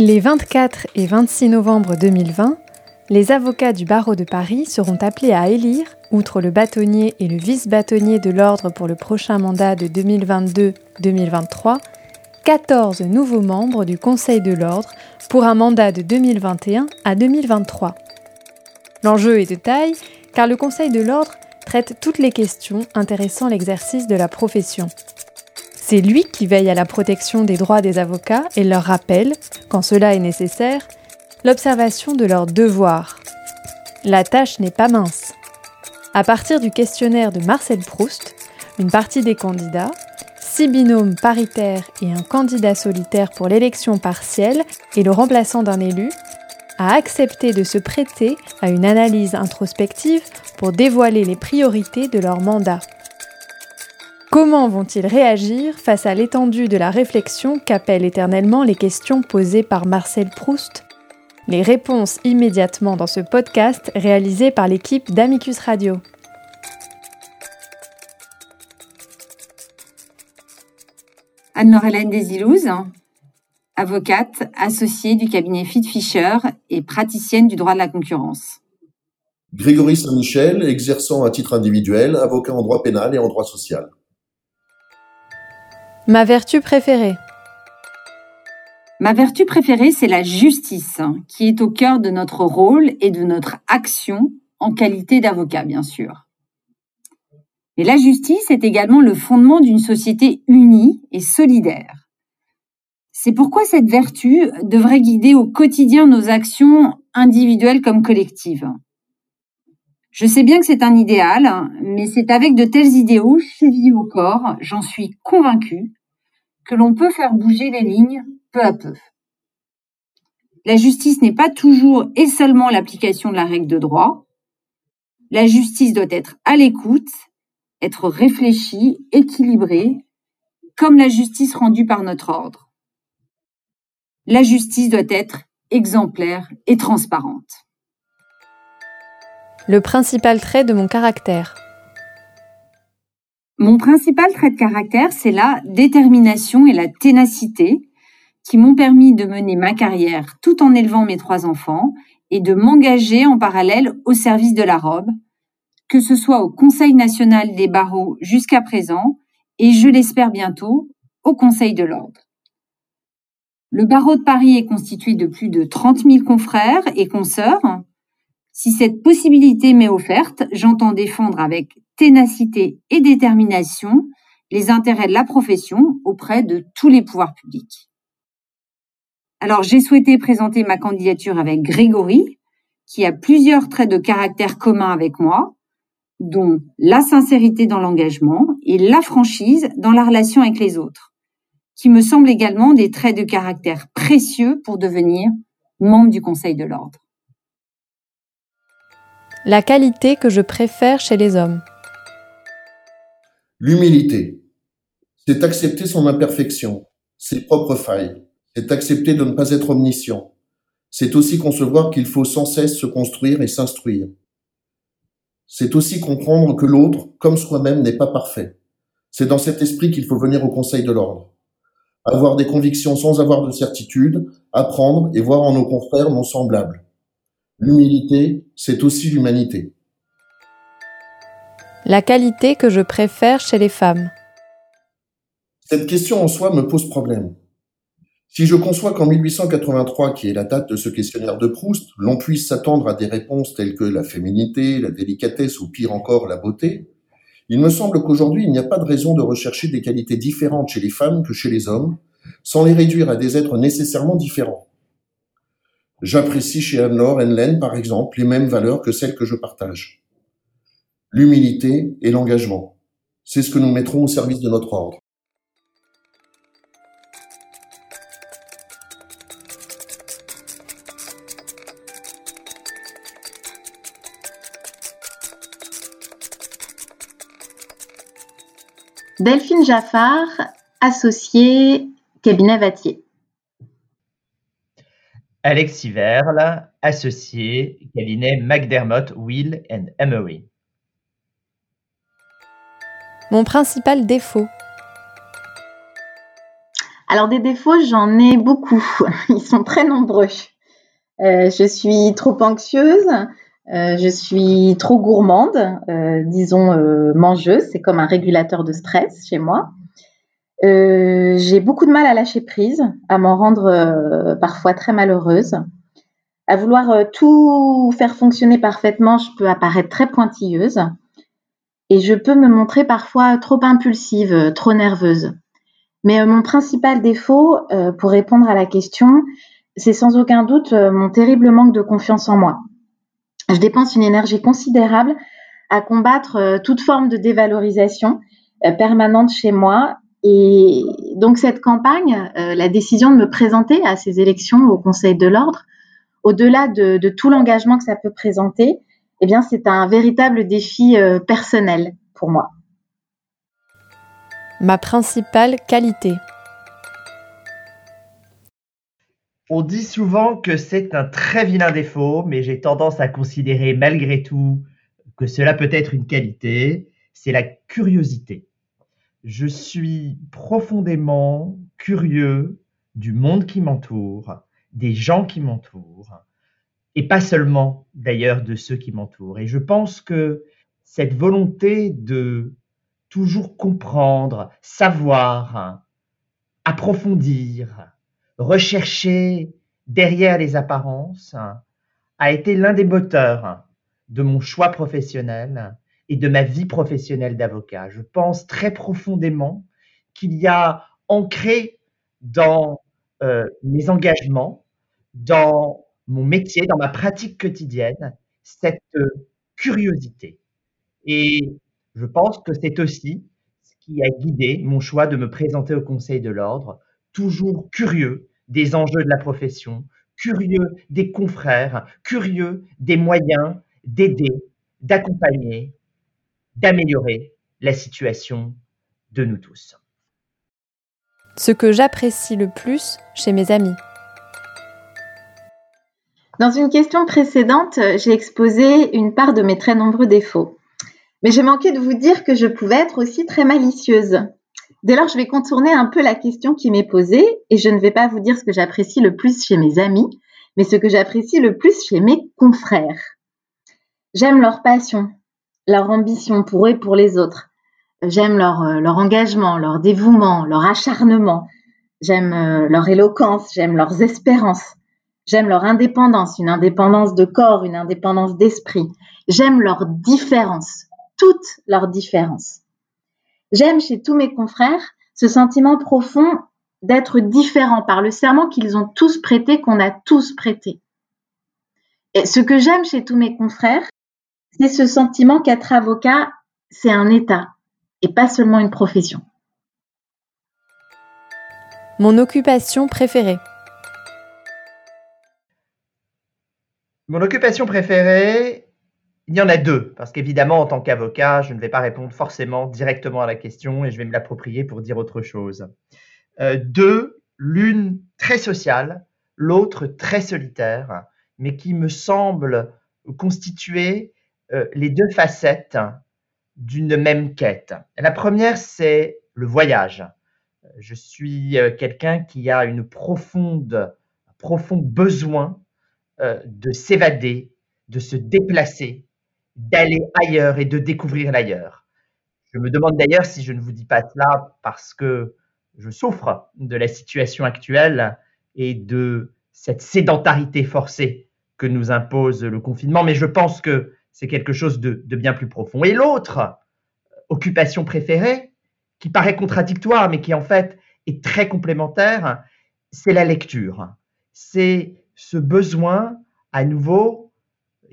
Les 24 et 26 novembre 2020, les avocats du barreau de Paris seront appelés à élire, outre le bâtonnier et le vice-bâtonnier de l'ordre pour le prochain mandat de 2022-2023, 14 nouveaux membres du Conseil de l'ordre pour un mandat de 2021 à 2023. L'enjeu est de taille car le Conseil de l'ordre traite toutes les questions intéressant l'exercice de la profession. C'est lui qui veille à la protection des droits des avocats et leur rappelle, quand cela est nécessaire, l'observation de leurs devoirs. La tâche n'est pas mince. À partir du questionnaire de Marcel Proust, une partie des candidats, six binômes paritaires et un candidat solitaire pour l'élection partielle et le remplaçant d'un élu, a accepté de se prêter à une analyse introspective pour dévoiler les priorités de leur mandat. Comment vont-ils réagir face à l'étendue de la réflexion qu'appellent éternellement les questions posées par Marcel Proust? Les réponses immédiatement dans ce podcast réalisé par l'équipe d'Amicus Radio. Anne-Laure-Hélène Desilouz, avocate, associée du cabinet Fit Fisher et praticienne du droit de la concurrence. Grégory Saint-Michel, exerçant à titre individuel, avocat en droit pénal et en droit social. Ma vertu préférée. Ma vertu préférée, c'est la justice, qui est au cœur de notre rôle et de notre action en qualité d'avocat, bien sûr. Mais la justice est également le fondement d'une société unie et solidaire. C'est pourquoi cette vertu devrait guider au quotidien nos actions individuelles comme collectives. Je sais bien que c'est un idéal, mais c'est avec de tels idéaux chevillés au corps, j'en suis convaincue, que l'on peut faire bouger les lignes peu à peu. La justice n'est pas toujours et seulement l'application de la règle de droit. La justice doit être à l'écoute, être réfléchie, équilibrée, comme la justice rendue par notre ordre. La justice doit être exemplaire et transparente. Le principal trait de mon caractère. Mon principal trait de caractère, c'est la détermination et la ténacité qui m'ont permis de mener ma carrière tout en élevant mes trois enfants et de m'engager en parallèle au service de la robe, que ce soit au Conseil national des barreaux jusqu'à présent et je l'espère bientôt au Conseil de l'ordre. Le barreau de Paris est constitué de plus de 30 000 confrères et consoeurs. Si cette possibilité m'est offerte, j'entends défendre avec ténacité et détermination les intérêts de la profession auprès de tous les pouvoirs publics. Alors j'ai souhaité présenter ma candidature avec Grégory, qui a plusieurs traits de caractère communs avec moi, dont la sincérité dans l'engagement et la franchise dans la relation avec les autres, qui me semblent également des traits de caractère précieux pour devenir membre du Conseil de l'ordre. La qualité que je préfère chez les hommes. L'humilité, c'est accepter son imperfection, ses propres failles, c'est accepter de ne pas être omniscient. C'est aussi concevoir qu'il faut sans cesse se construire et s'instruire. C'est aussi comprendre que l'autre, comme soi-même, n'est pas parfait. C'est dans cet esprit qu'il faut venir au Conseil de l'ordre. Avoir des convictions sans avoir de certitude, apprendre et voir en nos confrères nos semblables. L'humilité, c'est aussi l'humanité. La qualité que je préfère chez les femmes. Cette question en soi me pose problème. Si je conçois qu'en 1883, qui est la date de ce questionnaire de Proust, l'on puisse s'attendre à des réponses telles que la féminité, la délicatesse ou pire encore la beauté, il me semble qu'aujourd'hui il n'y a pas de raison de rechercher des qualités différentes chez les femmes que chez les hommes, sans les réduire à des êtres nécessairement différents. J'apprécie chez Anne-Laure par exemple, les mêmes valeurs que celles que je partage l'humilité et l'engagement. C'est ce que nous mettrons au service de notre ordre. Delphine Jaffard, associée cabinet Vatier. Alexis Verle, associé cabinet McDermott, Will and Emery. Mon principal défaut. Alors des défauts, j'en ai beaucoup. Ils sont très nombreux. Euh, je suis trop anxieuse, euh, je suis trop gourmande, euh, disons mangeuse, c'est comme un régulateur de stress chez moi. J'ai beaucoup de mal à lâcher prise, à m'en rendre parfois très malheureuse. À vouloir tout faire fonctionner parfaitement, je peux apparaître très pointilleuse et je peux me montrer parfois trop impulsive, trop nerveuse. Mais mon principal défaut, pour répondre à la question, c'est sans aucun doute euh, mon terrible manque de confiance en moi. Je dépense une énergie considérable à combattre euh, toute forme de dévalorisation euh, permanente chez moi. Et donc cette campagne, la décision de me présenter à ces élections au Conseil de l'ordre, au-delà de, tout l'engagement que ça peut présenter, eh bien c'est un véritable défi personnel pour moi. Ma principale qualité. On dit souvent que c'est un très vilain défaut, mais j'ai tendance à considérer malgré tout que cela peut être une qualité, c'est la curiosité. Je suis profondément curieux du monde qui m'entoure, des gens qui m'entourent, et pas seulement d'ailleurs de ceux qui m'entourent. Et je pense que cette volonté de toujours comprendre, savoir, approfondir, rechercher derrière les apparences a été l'un des moteurs de mon choix professionnel et de ma vie professionnelle d'avocat. Je pense très profondément qu'il y a ancré dans euh, mes engagements, dans mon métier, dans ma pratique quotidienne, cette curiosité. Et je pense que c'est aussi ce qui a guidé mon choix de me présenter au Conseil de l'ordre, toujours curieux des enjeux de la profession, curieux des confrères, curieux des moyens d'aider, d'accompagner, d'améliorer la situation de nous tous. Ce que j'apprécie le plus chez mes amis. Dans une question précédente, j'ai exposé une part de mes très nombreux défauts. Mais j'ai manqué de vous dire que je pouvais être aussi très malicieuse. Dès lors, je vais contourner un peu la question qui m'est posée et je ne vais pas vous dire ce que j'apprécie le plus chez mes amis, mais ce que j'apprécie le plus chez mes confrères. J'aime leur passion, leur ambition pour eux et pour les autres. J'aime leur, euh, engagement, leur dévouement, leur acharnement. J'aime euh, leur éloquence, j'aime leurs espérances. J'aime leur indépendance, une indépendance de corps, une indépendance d'esprit. J'aime leur différence, toutes leurs différences. J'aime chez tous mes confrères ce sentiment profond d'être différent par le serment qu'ils ont tous prêté, qu'on a tous prêté. Et ce que j'aime chez tous mes confrères, c'est ce sentiment qu'être avocat, c'est un état et pas seulement une profession. Mon occupation préférée. Mon occupation préférée, il y en a deux, parce qu'évidemment, en tant qu'avocat, je ne vais pas répondre forcément directement à la question et je vais me l'approprier pour dire autre chose. Euh, deux, l'une très sociale, l'autre très solitaire, mais qui me semble constituer euh, les deux facettes d'une même quête. La première, c'est le voyage. Je suis euh, quelqu'un qui a une profonde, profond besoin de s'évader, de se déplacer, d'aller ailleurs et de découvrir l'ailleurs. Je me demande d'ailleurs si je ne vous dis pas cela parce que je souffre de la situation actuelle et de cette sédentarité forcée que nous impose le confinement, mais je pense que c'est quelque chose de, bien plus profond. Et l'autre occupation préférée, qui paraît contradictoire, mais qui en fait est très complémentaire, c'est la lecture. C'est ce besoin à nouveau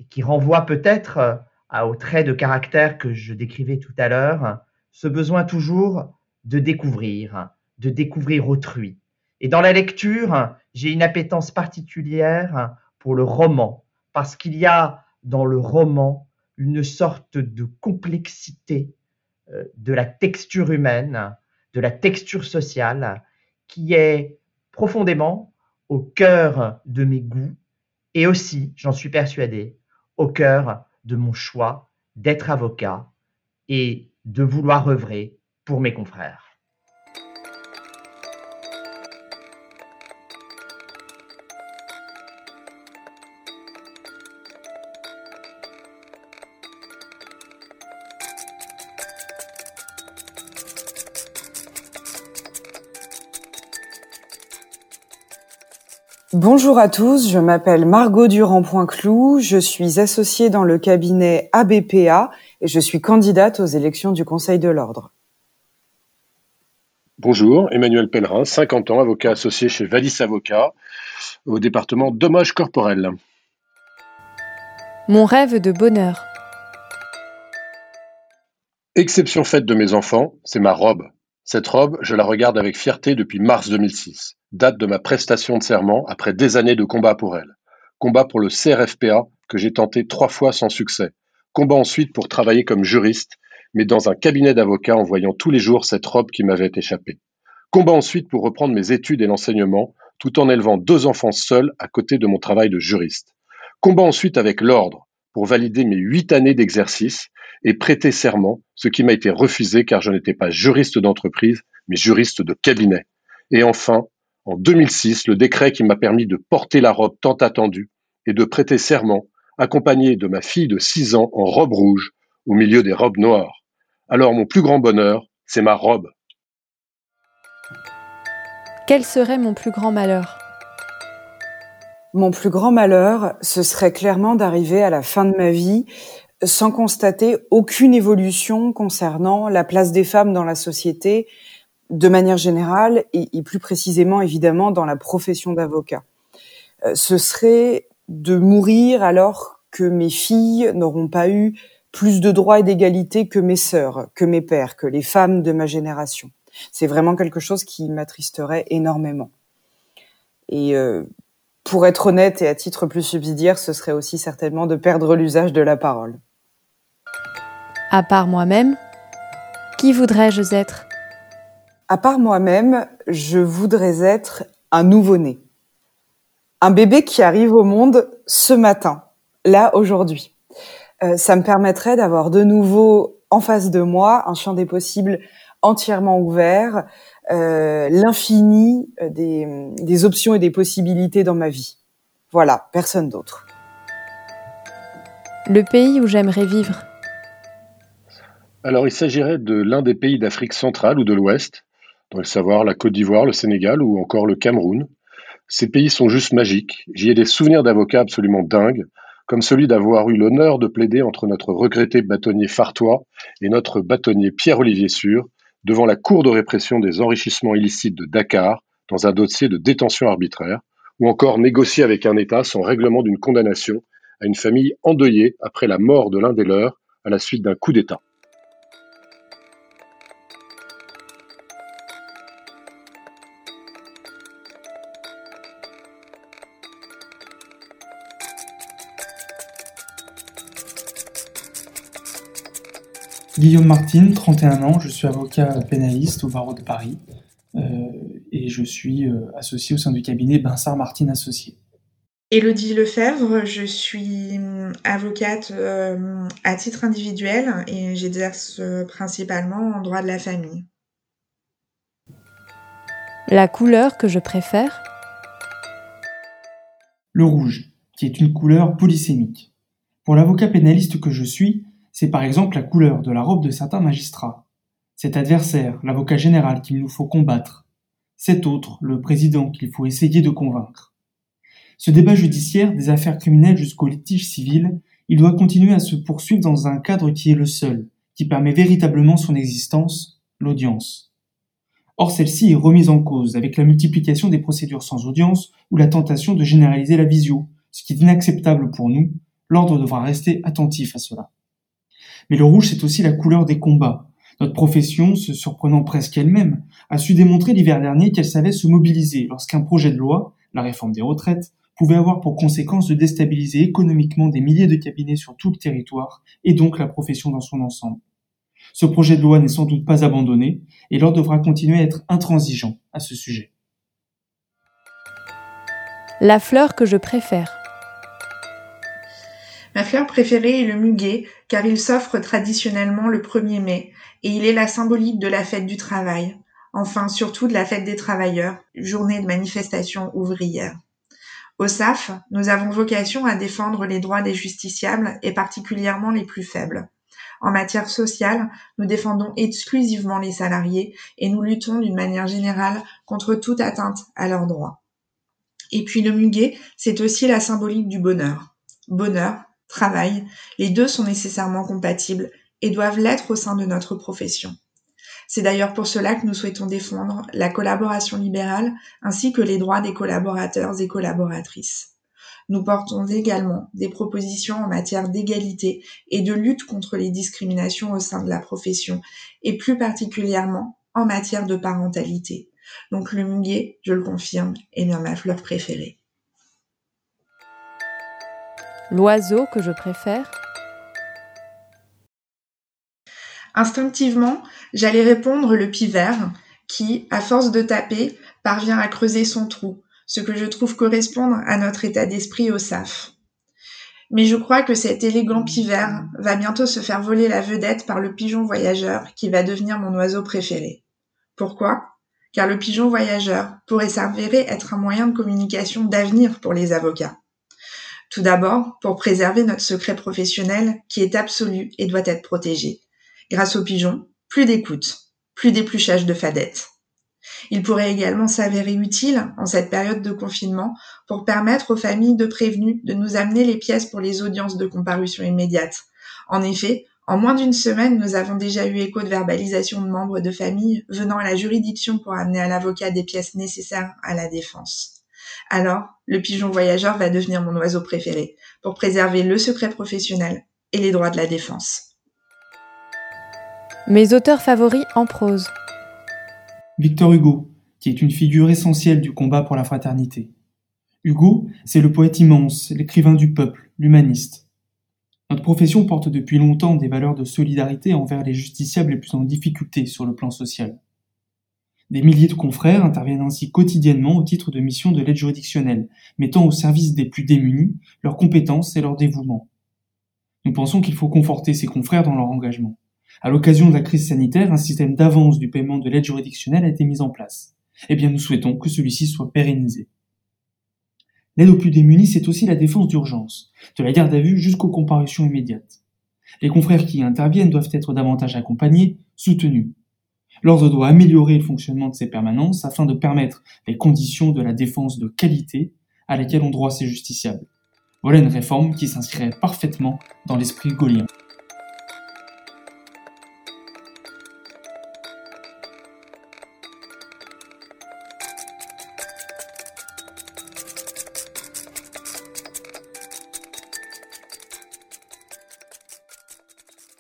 qui renvoie peut-être au trait de caractère que je décrivais tout à l'heure, ce besoin toujours de découvrir, de découvrir autrui. Et dans la lecture, j'ai une appétence particulière pour le roman, parce qu'il y a dans le roman une sorte de complexité euh, de la texture humaine, de la texture sociale, qui est profondément au cœur de mes goûts et aussi, j'en suis persuadé, au cœur de mon choix d'être avocat et de vouloir œuvrer pour mes confrères. Bonjour à tous, je m'appelle Margot Durand-Poinclou, je suis associée dans le cabinet ABPA et je suis candidate aux élections du Conseil de l'Ordre. Bonjour, Emmanuel Pellerin, 50 ans, avocat associé chez Valis Avocat au département dommages corporels. Mon rêve de bonheur. Exception faite de mes enfants, c'est ma robe. Cette robe, je la regarde avec fierté depuis mars 2006, date de ma prestation de serment après des années de combat pour elle. Combat pour le CRFPA que j'ai tenté trois fois sans succès. Combat ensuite pour travailler comme juriste mais dans un cabinet d'avocats en voyant tous les jours cette robe qui m'avait échappé. Combat ensuite pour reprendre mes études et l'enseignement, tout en élevant deux enfants seuls à côté de mon travail de juriste. Combat ensuite avec l'ordre pour valider mes huit années d'exercice et prêter serment, ce qui m'a été refusé car je n'étais pas juriste d'entreprise, mais juriste de cabinet. Et enfin, en 2006, le décret qui m'a permis de porter la robe tant attendue et de prêter serment, accompagné de ma fille de six ans en robe rouge, au milieu des robes noires. Alors mon plus grand bonheur, c'est ma robe. Quel serait mon plus grand malheur? Mon plus grand malheur, ce serait clairement d'arriver à la fin de ma vie sans constater aucune évolution concernant la place des femmes dans la société de manière générale et, plus précisément évidemment dans la profession d'avocat. Euh, ce serait de mourir alors que mes filles n'auront pas eu plus de droits et d'égalité que mes sœurs, que mes pères, que les femmes de ma génération. C'est vraiment quelque chose qui m'attristerait énormément. Et euh, pour être honnête et à titre plus subsidiaire, ce serait aussi certainement de perdre l'usage de la parole. À part moi-même, qui voudrais-je être? À part moi-même, je voudrais être un nouveau-né. Un bébé qui arrive au monde ce matin, là, aujourd'hui. Euh, ça me permettrait d'avoir de nouveau en face de moi un champ des possibles entièrement ouvert, euh, l'infini euh, des, des options et des possibilités dans ma vie. Voilà, personne d'autre. Le pays où j'aimerais vivre Alors, il s'agirait de l'un des pays d'Afrique centrale ou de l'Ouest, dans le savoir la Côte d'Ivoire, le Sénégal ou encore le Cameroun. Ces pays sont juste magiques. J'y ai des souvenirs d'avocats absolument dingues, comme celui d'avoir eu l'honneur de plaider entre notre regretté bâtonnier Fartois et notre bâtonnier Pierre-Olivier Sûr devant la Cour de répression des enrichissements illicites de Dakar dans un dossier de détention arbitraire, ou encore négocier avec un État son règlement d'une condamnation à une famille endeuillée après la mort de l'un des leurs à la suite d'un coup d'État. Guillaume Martin, 31 ans, je suis avocat pénaliste au barreau de Paris euh, et je suis euh, associé au sein du cabinet Binsard Martin Associé. Élodie Lefebvre, je suis hum, avocate euh, à titre individuel et j'exerce principalement en droit de la famille. La couleur que je préfère? Le rouge, qui est une couleur polysémique. Pour l'avocat pénaliste que je suis, c'est par exemple la couleur de la robe de certains magistrats. Cet adversaire, l'avocat général qu'il nous faut combattre. Cet autre, le président qu'il faut essayer de convaincre. Ce débat judiciaire, des affaires criminelles jusqu'aux litiges civils, il doit continuer à se poursuivre dans un cadre qui est le seul, qui permet véritablement son existence, l'audience. Or celle-ci est remise en cause avec la multiplication des procédures sans audience ou la tentation de généraliser la visio, ce qui est inacceptable pour nous, l'ordre devra rester attentif à cela. Mais le rouge, c'est aussi la couleur des combats. Notre profession, se surprenant presque elle-même, a su démontrer l'hiver dernier qu'elle savait se mobiliser lorsqu'un projet de loi, la réforme des retraites, pouvait avoir pour conséquence de déstabiliser économiquement des milliers de cabinets sur tout le territoire, et donc la profession dans son ensemble. Ce projet de loi n'est sans doute pas abandonné, et l'ordre devra continuer à être intransigeant à ce sujet. La fleur que je préfère. Ma fleur préférée est le muguet, car il s'offre traditionnellement le 1er mai, et il est la symbolique de la fête du travail, enfin surtout de la fête des travailleurs, journée de manifestation ouvrière. Au SAF, nous avons vocation à défendre les droits des justiciables et particulièrement les plus faibles. En matière sociale, nous défendons exclusivement les salariés et nous luttons d'une manière générale contre toute atteinte à leurs droits. Et puis le muguet, c'est aussi la symbolique du bonheur. Bonheur, travail, les deux sont nécessairement compatibles et doivent l'être au sein de notre profession. C'est d'ailleurs pour cela que nous souhaitons défendre la collaboration libérale ainsi que les droits des collaborateurs et collaboratrices. Nous portons également des propositions en matière d'égalité et de lutte contre les discriminations au sein de la profession et plus particulièrement en matière de parentalité. Donc le muguet, je le confirme, est bien ma fleur préférée. L'oiseau que je préfère Instinctivement, j'allais répondre le pivert, qui, à force de taper, parvient à creuser son trou, ce que je trouve correspondre à notre état d'esprit au SAF. Mais je crois que cet élégant pivert va bientôt se faire voler la vedette par le pigeon voyageur qui va devenir mon oiseau préféré. Pourquoi? Car le pigeon voyageur pourrait s'avérer être un moyen de communication d'avenir pour les avocats. Tout d'abord, pour préserver notre secret professionnel qui est absolu et doit être protégé. Grâce au pigeon, plus d'écoute, plus d'épluchage de fadettes. Il pourrait également s'avérer utile en cette période de confinement pour permettre aux familles de prévenus de nous amener les pièces pour les audiences de comparution immédiate. En effet, en moins d'une semaine, nous avons déjà eu écho de verbalisation de membres de famille venant à la juridiction pour amener à l'avocat des pièces nécessaires à la défense. Alors, le pigeon voyageur va devenir mon oiseau préféré pour préserver le secret professionnel et les droits de la défense. Mes auteurs favoris en prose. Victor Hugo, qui est une figure essentielle du combat pour la fraternité. Hugo, c'est le poète immense, l'écrivain du peuple, l'humaniste. Notre profession porte depuis longtemps des valeurs de solidarité envers les justiciables les plus en difficulté sur le plan social. Des milliers de confrères interviennent ainsi quotidiennement au titre de missions de l'aide juridictionnelle, mettant au service des plus démunis leurs compétences et leur dévouement. Nous pensons qu'il faut conforter ces confrères dans leur engagement. À l'occasion de la crise sanitaire, un système d'avance du paiement de l'aide juridictionnelle a été mis en place. Eh bien, nous souhaitons que celui-ci soit pérennisé. L'aide aux plus démunis, c'est aussi la défense d'urgence, de la garde à vue jusqu'aux comparutions immédiates. Les confrères qui y interviennent doivent être davantage accompagnés, soutenus. L'ordre doit améliorer le fonctionnement de ces permanences afin de permettre les conditions de la défense de qualité à laquelle ont droit ces justiciables. Voilà une réforme qui s'inscrirait parfaitement dans l'esprit gaulien.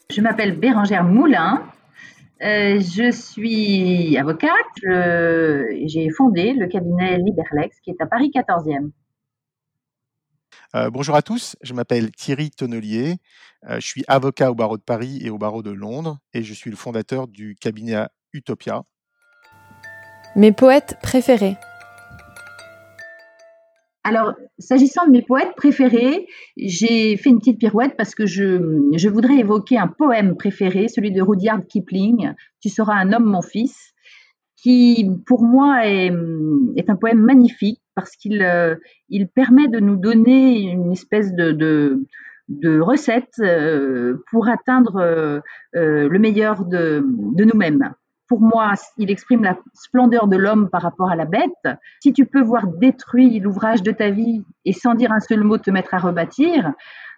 Je m'appelle Bérangère Moulin. Euh, je suis avocate. J'ai fondé le cabinet Liberlex qui est à Paris 14e. Euh, bonjour à tous, je m'appelle Thierry Tonnelier. Euh, je suis avocat au barreau de Paris et au barreau de Londres et je suis le fondateur du cabinet Utopia. Mes poètes préférés. Alors, s'agissant de mes poètes préférés, j'ai fait une petite pirouette parce que je, voudrais évoquer un poème préféré, celui de Rudyard Kipling, Tu seras un homme, mon fils, qui pour moi est, un poème magnifique parce qu'il euh, permet de nous donner une espèce de, recette euh, pour atteindre euh, le meilleur de nous-mêmes pour moi, il exprime la splendeur de l'homme par rapport à la bête. Si tu peux voir détruit l'ouvrage de ta vie et sans dire un seul mot te mettre à rebâtir,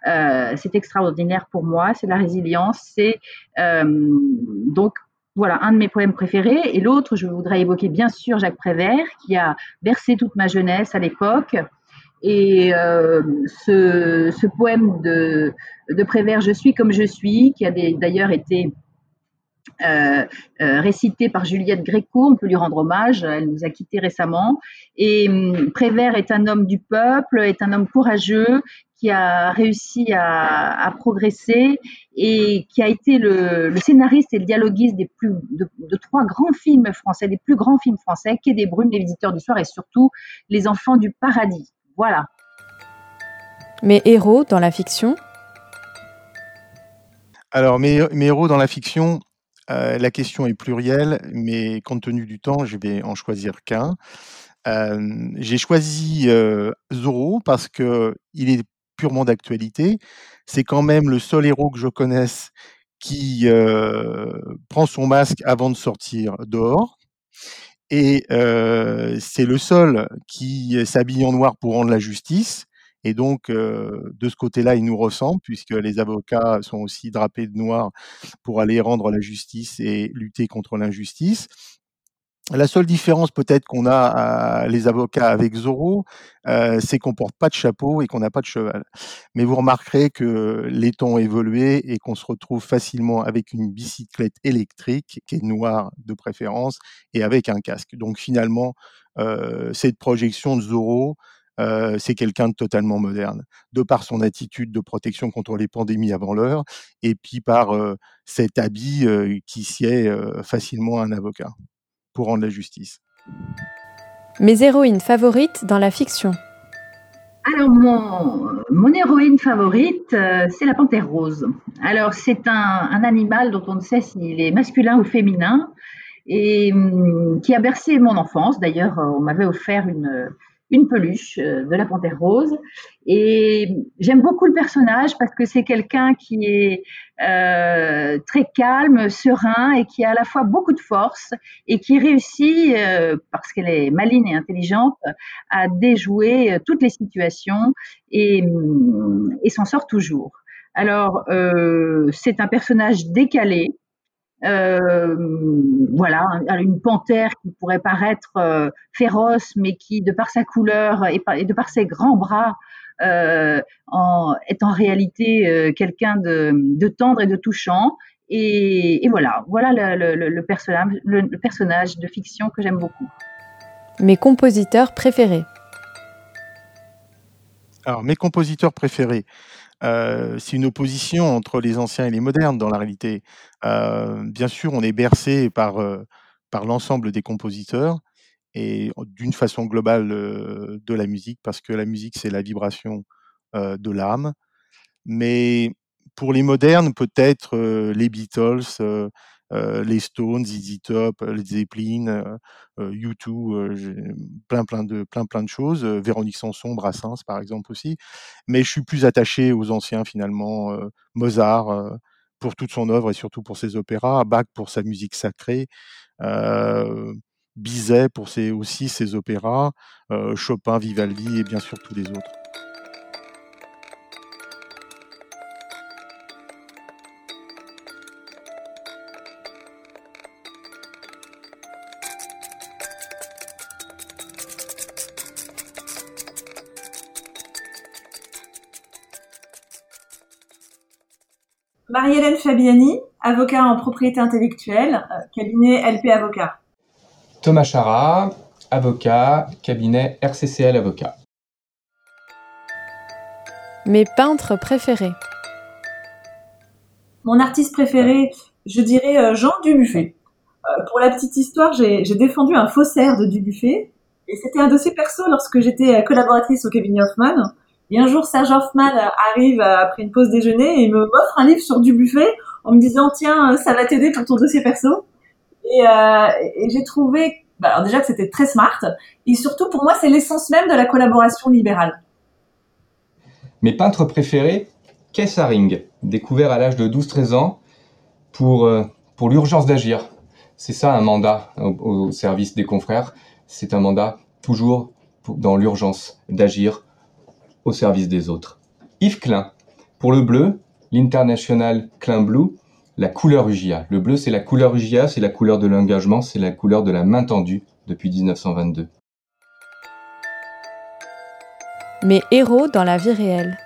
euh, c'est extraordinaire pour moi. C'est la résilience. C'est euh, donc voilà un de mes poèmes préférés. Et l'autre, je voudrais évoquer bien sûr Jacques Prévert, qui a bercé toute ma jeunesse à l'époque. Et euh, ce, ce, poème de, de Prévert, Je suis comme je suis, qui a d'ailleurs été euh, euh, récité par Juliette Gréco, on peut lui rendre hommage, elle nous a quittés récemment. Et hum, Prévert est un homme du peuple, est un homme courageux qui a réussi à, progresser et qui a été le, scénariste et le dialoguiste des plus, de, trois grands films français, des plus grands films français, Quai des Brumes, Les Visiteurs du Soir et surtout Les Enfants du Paradis. Voilà. Mes héros dans la fiction? Alors, mes, héros dans la fiction, euh, la question est plurielle, mais compte tenu du temps, je vais en choisir qu'un. Euh, j'ai choisi euh, Zorro parce que il est purement d'actualité. C'est quand même le seul héros que je connaisse qui prend son masque avant de sortir dehors. Et euh, c'est le seul qui s'habille en noir pour rendre la justice. Et donc, de ce côté-là, il nous ressemble, puisque les avocats sont aussi drapés de noir pour aller rendre la justice et lutter contre l'injustice. La seule différence peut-être qu'on a les avocats avec Zorro, c'est qu'on porte pas de chapeau et qu'on n'a pas de cheval. Mais vous remarquerez que les temps ont évolué et qu'on se retrouve facilement avec une bicyclette électrique qui est noire de préférence et avec un casque. Donc finalement, cette projection de Zorro, euh, c'est quelqu'un de totalement moderne, de par son attitude de protection contre les pandémies avant l'heure, et puis par euh, cet habit euh, qui sied euh, facilement à un avocat pour rendre la justice. Mes héroïnes favorites dans la fiction. Alors, mon, mon héroïne favorite, euh, c'est la panthère rose. Alors, c'est un, un animal dont on ne sait s'il est masculin ou féminin et hum, qui a bercé mon enfance. D'ailleurs, on m'avait offert une, une peluche euh, de la panthère rose. Et j'aime beaucoup le personnage parce que c'est quelqu'un qui est euh, très calme, serein et qui a à la fois beaucoup de force et qui réussit, euh, parce qu'elle est maligne et intelligente, à déjouer euh, toutes les situations et, et s'en sort toujours. Alors, euh, c'est un personnage décalé, euh, voilà, une panthère qui pourrait paraître euh, féroce, mais qui, de par sa couleur et, par, et de par ses grands bras, euh, en, est en réalité euh, quelqu'un de, de, tendre et de touchant. Et, et voilà, voilà le, le, le, personnage, le, personnage de fiction que j'aime beaucoup. Mes compositeurs préférés. Alors, mes compositeurs préférés. Euh, c'est une opposition entre les anciens et les modernes dans la réalité. Euh, bien sûr, on est bercé par, euh, par l'ensemble des compositeurs et d'une façon globale de la musique, parce que la musique, c'est la vibration de l'âme. Mais pour les modernes, peut-être les Beatles, les Stones, ZZ Top, les Zeppelin, U2, plein plein de plein plein de choses. Véronique Sanson, Brassens par exemple aussi. Mais je suis plus attaché aux anciens finalement. Mozart pour toute son œuvre et surtout pour ses opéras, Bach pour sa musique sacrée. Euh, Bizet pour ses, aussi ses opéras, euh, Chopin, Vivaldi et bien sûr tous les autres. Fabiani, avocat en propriété intellectuelle, euh, cabinet LP Avocat. Thomas Chara, avocat, cabinet RCCL Avocat. Mes peintres préférés. Mon artiste préféré, je dirais euh, Jean Dubuffet. Euh, pour la petite histoire, j'ai défendu un faussaire de Dubuffet, et c'était un dossier perso lorsque j'étais collaboratrice au cabinet Hoffman. Et un jour, Serge Hoffman arrive après une pause déjeuner et me m'offre un livre sur Dubuffet en me disant tiens, ça va t'aider pour ton dossier perso. Et, euh, j'ai trouvé, bah alors déjà que c'était très smart, et surtout pour moi, c'est l'essence même de la collaboration libérale. Mes peintres préférés, Kay Haring, découvert à l'âge de 12-13 ans pour, euh, pour l'urgence d'agir. C'est ça un mandat au, service des confrères. C'est un mandat toujours dans l'urgence d'agir au service des autres. Yves Klein, pour le bleu, l'International Klein Blue, la couleur UGA. Le bleu, c'est la couleur UGA, c'est la couleur de l'engagement, c'est la couleur de la main tendue depuis 1922. Mes héros dans la vie réelle.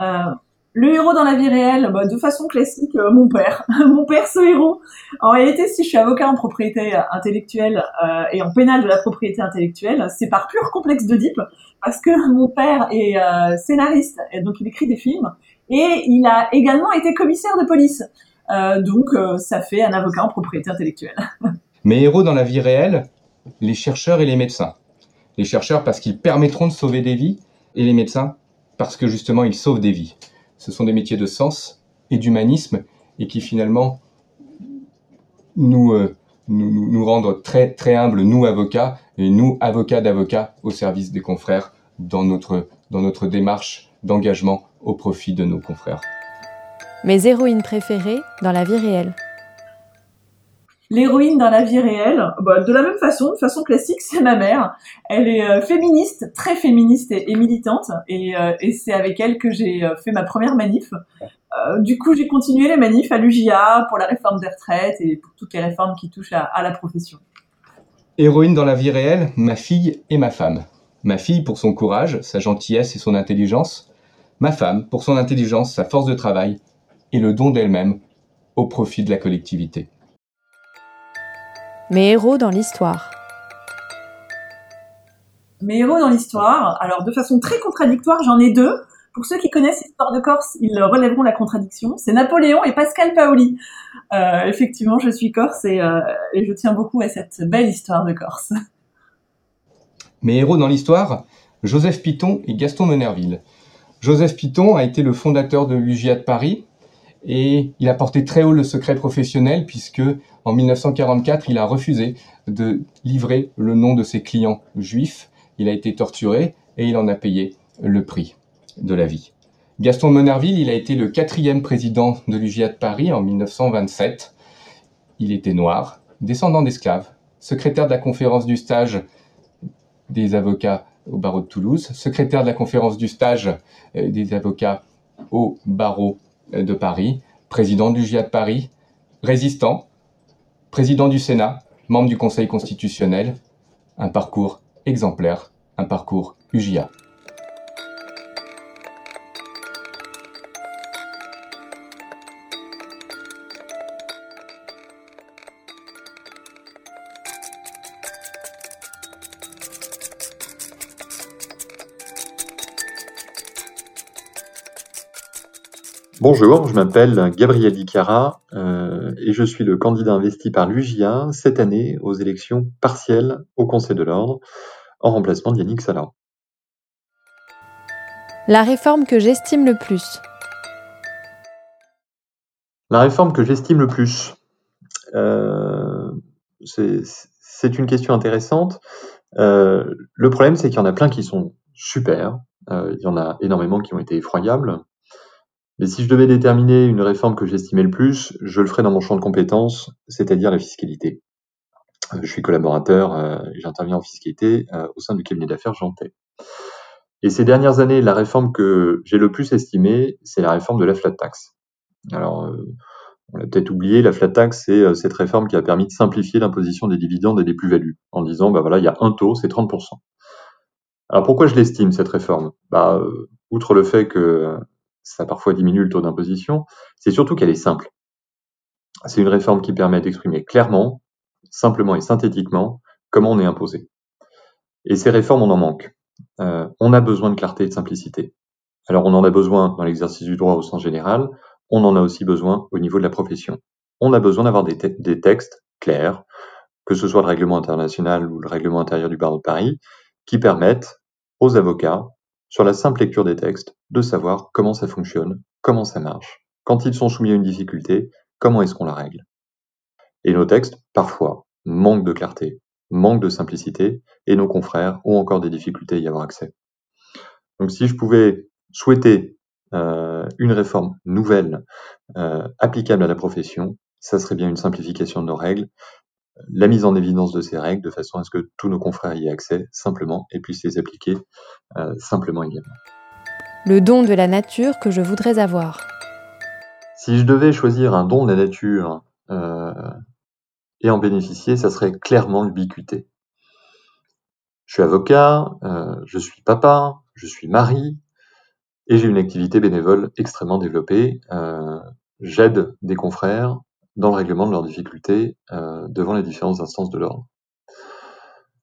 Euh, le héros dans la vie réelle, bah, de façon classique, euh, mon père. mon père, ce héros. En réalité, si je suis avocat en propriété intellectuelle euh, et en pénal de la propriété intellectuelle, c'est par pur complexe d'Oedipe, parce que mon père est euh, scénariste, et donc il écrit des films, et il a également été commissaire de police. Euh, donc ça fait un avocat en propriété intellectuelle. Mes héros dans la vie réelle, les chercheurs et les médecins. Les chercheurs parce qu'ils permettront de sauver des vies, et les médecins parce que justement ils sauvent des vies ce sont des métiers de sens et d'humanisme et qui finalement nous, euh, très, très humbles, nous avocats, et nous avocats d'avocats au service des confrères dans notre, dans notre démarche d'engagement au profit de nos confrères. Mes héroïnes préférées dans la vie réelle. L'héroïne dans la vie réelle, bah, de la même façon, de façon classique, c'est ma mère. Elle est euh, féministe, très féministe et, militante, et, euh, et c'est avec elle que j'ai euh, fait ma première manif. du coup, j'ai continué les manifs à l'UJA pour la réforme des retraites et pour toutes les réformes qui touchent à la profession. Héroïne dans la vie réelle, ma fille et ma femme. Ma fille pour son courage, sa gentillesse et son intelligence. Ma femme pour son intelligence, sa force de travail et le don d'elle-même au profit de la collectivité. Mes héros dans l'histoire. Mes héros dans l'histoire, alors de façon très contradictoire, j'en ai deux. Pour ceux qui connaissent l'histoire de Corse, ils relèveront la contradiction. C'est Napoléon et Pascal Paoli. Euh, effectivement, je suis corse et, euh, et je tiens beaucoup à cette belle histoire de Corse. Mes héros dans l'histoire, Joseph Piton et Gaston Menerville. Joseph Piton a été le fondateur de l'UGA de Paris, et il a porté très haut le secret professionnel puisque en 1944, il a refusé de livrer le nom de ses clients juifs. Il a été torturé et il en a payé le prix de la vie. Gaston Monerville, il a été le quatrième président de l'UGA de Paris en 1927. Il était noir, descendant d'esclaves, secrétaire de la conférence du stage des avocats au barreau de Toulouse, secrétaire de la conférence du stage euh, des avocats au barreau de Paris, président du GIA de Paris, résistant, président du Sénat, membre du Conseil constitutionnel, un parcours exemplaire, un parcours UGIA. Bonjour, je m'appelle Gabriel Dicara euh, et je suis le candidat investi par l'UJA cette année aux élections partielles au Conseil de l'Ordre en remplacement d'Yannick Salah. La réforme que j'estime le plus. La réforme que j'estime le plus. Euh, c'est une question intéressante. Euh, le problème, c'est qu'il y en a plein qui sont super. il y en a énormément qui ont été effroyables. Mais si je devais déterminer une réforme que j'estimais le plus, je le ferais dans mon champ de compétences, c'est-à-dire la fiscalité. Euh, je suis collaborateur euh, et j'interviens en fiscalité euh, au sein du cabinet d'affaires Jantet. Et ces dernières années, la réforme que j'ai le plus estimée, c'est la réforme de la flat tax. Alors, on l'a peut-être oublié, la flat tax, c'est cette réforme qui a permis de simplifier l'imposition des dividendes et des plus-values, en disant, bah voilà, il y a un taux, c'est 30%. Alors pourquoi je l'estime, cette réforme? Bah, Outre le fait que ça parfois diminue le taux d'imposition, c'est surtout qu'elle est simple. C'est une réforme qui permet d'exprimer clairement, simplement et synthétiquement comment on est imposé. Et ces réformes, on en manque. Euh, on a besoin de clarté et de simplicité. Alors on en a besoin dans l'exercice du droit au sens général, on en a aussi besoin au niveau de la profession. On a besoin d'avoir des, des, textes clairs, que ce soit le règlement international ou le règlement intérieur du barreau de Paris, qui permettent aux avocats sur la simple lecture des textes, de savoir comment ça fonctionne, comment ça marche. Quand ils sont soumis à une difficulté, comment est-ce qu'on la règle Et nos textes, parfois, manquent de clarté, manquent de simplicité, et nos confrères ont encore des difficultés à y avoir accès. Donc si je pouvais souhaiter euh, une réforme nouvelle, euh, applicable à la profession, ça serait bien une simplification de nos règles, la mise en évidence de ces règles de façon à ce que tous nos confrères y aient accès simplement et puissent les appliquer euh, simplement également. Le don de la nature que je voudrais avoir. Si je devais choisir un don de la nature euh, et en bénéficier, ça serait clairement l'ubiquité. Je suis avocat, euh, je suis papa, je suis mari, et j'ai une activité bénévole extrêmement développée. J'aide des confrères dans le règlement de leurs difficultés euh, devant les différentes instances de l'ordre.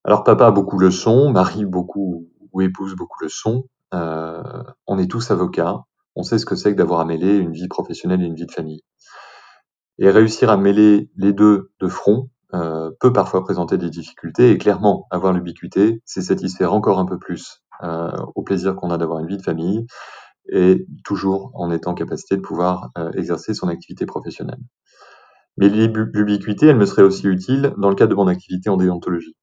Alors papa a beaucoup le son, Marie beaucoup ou épouse beaucoup le son. Euh, on est tous avocats, on sait ce que c'est que d'avoir à mêler une vie professionnelle et une vie de famille. Et réussir à mêler les deux de front euh, peut parfois présenter des difficultés et clairement avoir l'ubiquité, c'est satisfaire encore un peu plus euh, au plaisir qu'on a d'avoir une vie de famille et toujours en étant en capacité de pouvoir euh, exercer son activité professionnelle. Mais l'ubiquité, elle me serait aussi utile dans le cadre de mon activité en déontologie.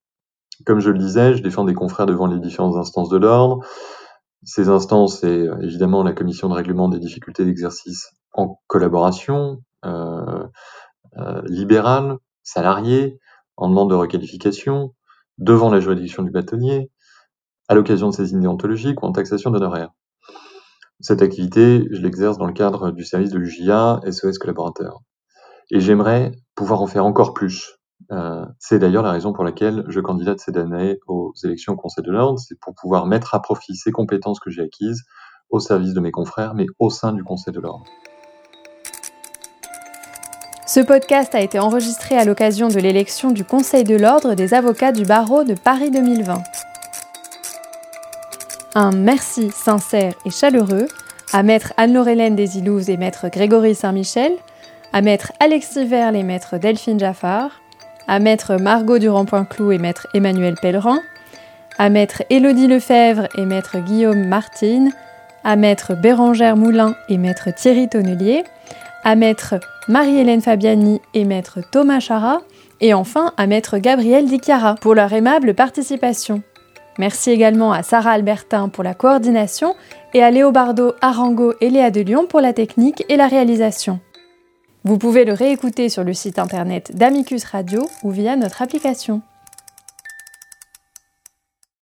Comme je le disais, je défends des confrères devant les différentes instances de l'ordre. Ces instances, c'est euh, évidemment la commission de règlement des difficultés d'exercice en collaboration, euh, euh, libérale, salariés, en demande de requalification, devant la juridiction du bâtonnier, à l'occasion de saisines déontologiques ou en taxation d'honoraires. Cette activité, je l'exerce dans le cadre du service de l'UJA SOS collaborateurs. Et j'aimerais pouvoir en faire encore plus. Euh, c'est d'ailleurs la raison pour laquelle je candidate cette année aux élections au Conseil de l'Ordre, c'est pour pouvoir mettre à profit ces compétences que j'ai acquises au service de mes confrères, mais au sein du Conseil de l'Ordre. Ce podcast a été enregistré à l'occasion de l'élection du Conseil de l'Ordre des avocats du barreau de Paris 2020. Un merci sincère et chaleureux à maître Anne-Laurélène Desilouze et maître Grégory Saint-Michel, à maître Alexis Verle et maître Delphine Jaffard, à maître Margot Durand-Poinclou et maître Emmanuel Pellerin, à maître Élodie Lefebvre et maître Guillaume Martine, à maître Bérangère Moulin et maître Thierry Tonnelier, à maître Marie-Hélène Fabiani et maître Thomas Chara, et enfin à maître Gabriel Dichiara pour leur aimable participation. Merci également à Sarah Albertin pour la coordination et à Léobardo Arango et Léa de Lyon pour la technique et la réalisation. Vous pouvez le réécouter sur le site internet d'Amicus Radio ou via notre application.